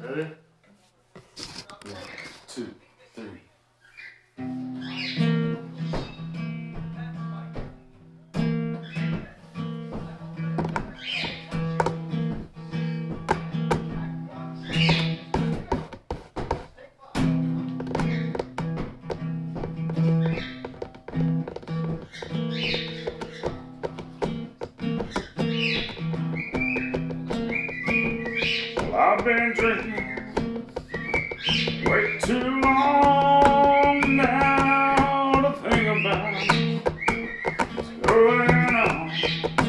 Ready? I've been drinking way too long now to think about what's going on.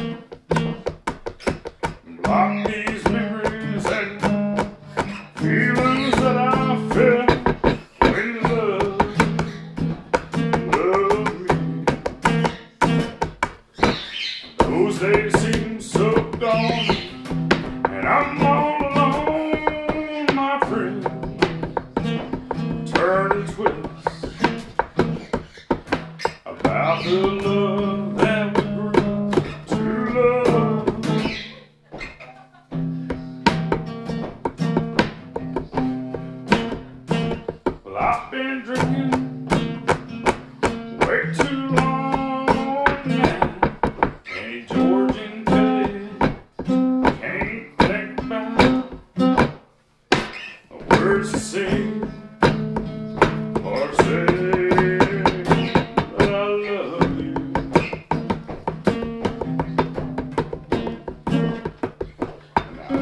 about the love that we bring to love. Well, I've been drinking.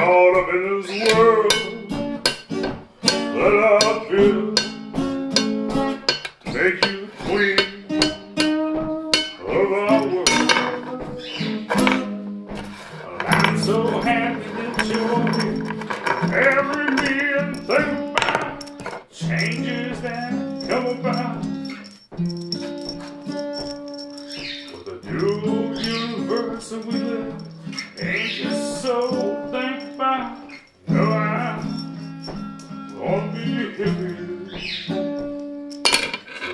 caught up in this world. That I feel to make you queen of our world. I'm so happy that you're here. Every meal thing about changes that come about With a new universe that we live Ain't just so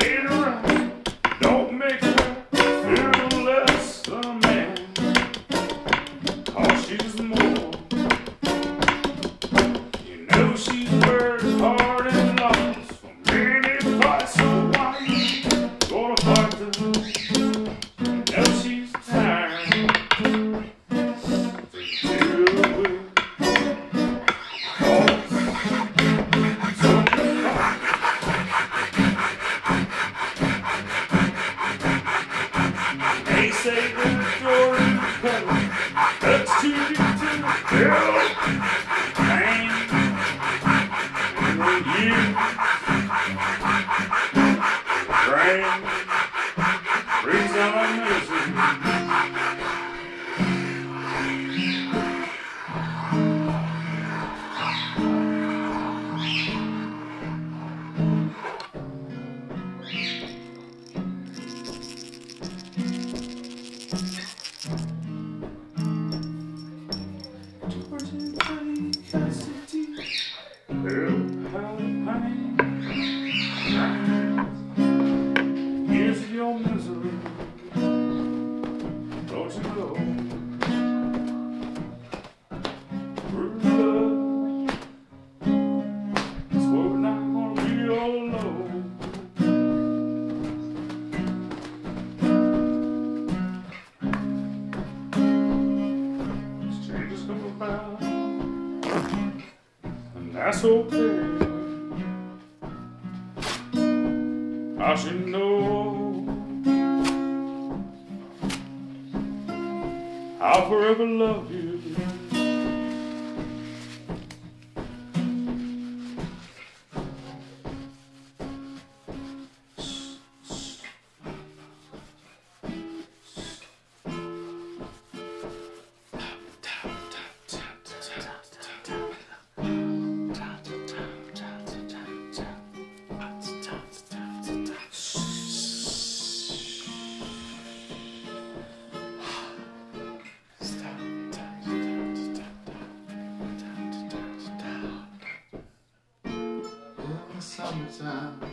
Later on. 邪魔になるし。That's okay. I should know I'll forever love you. Summertime,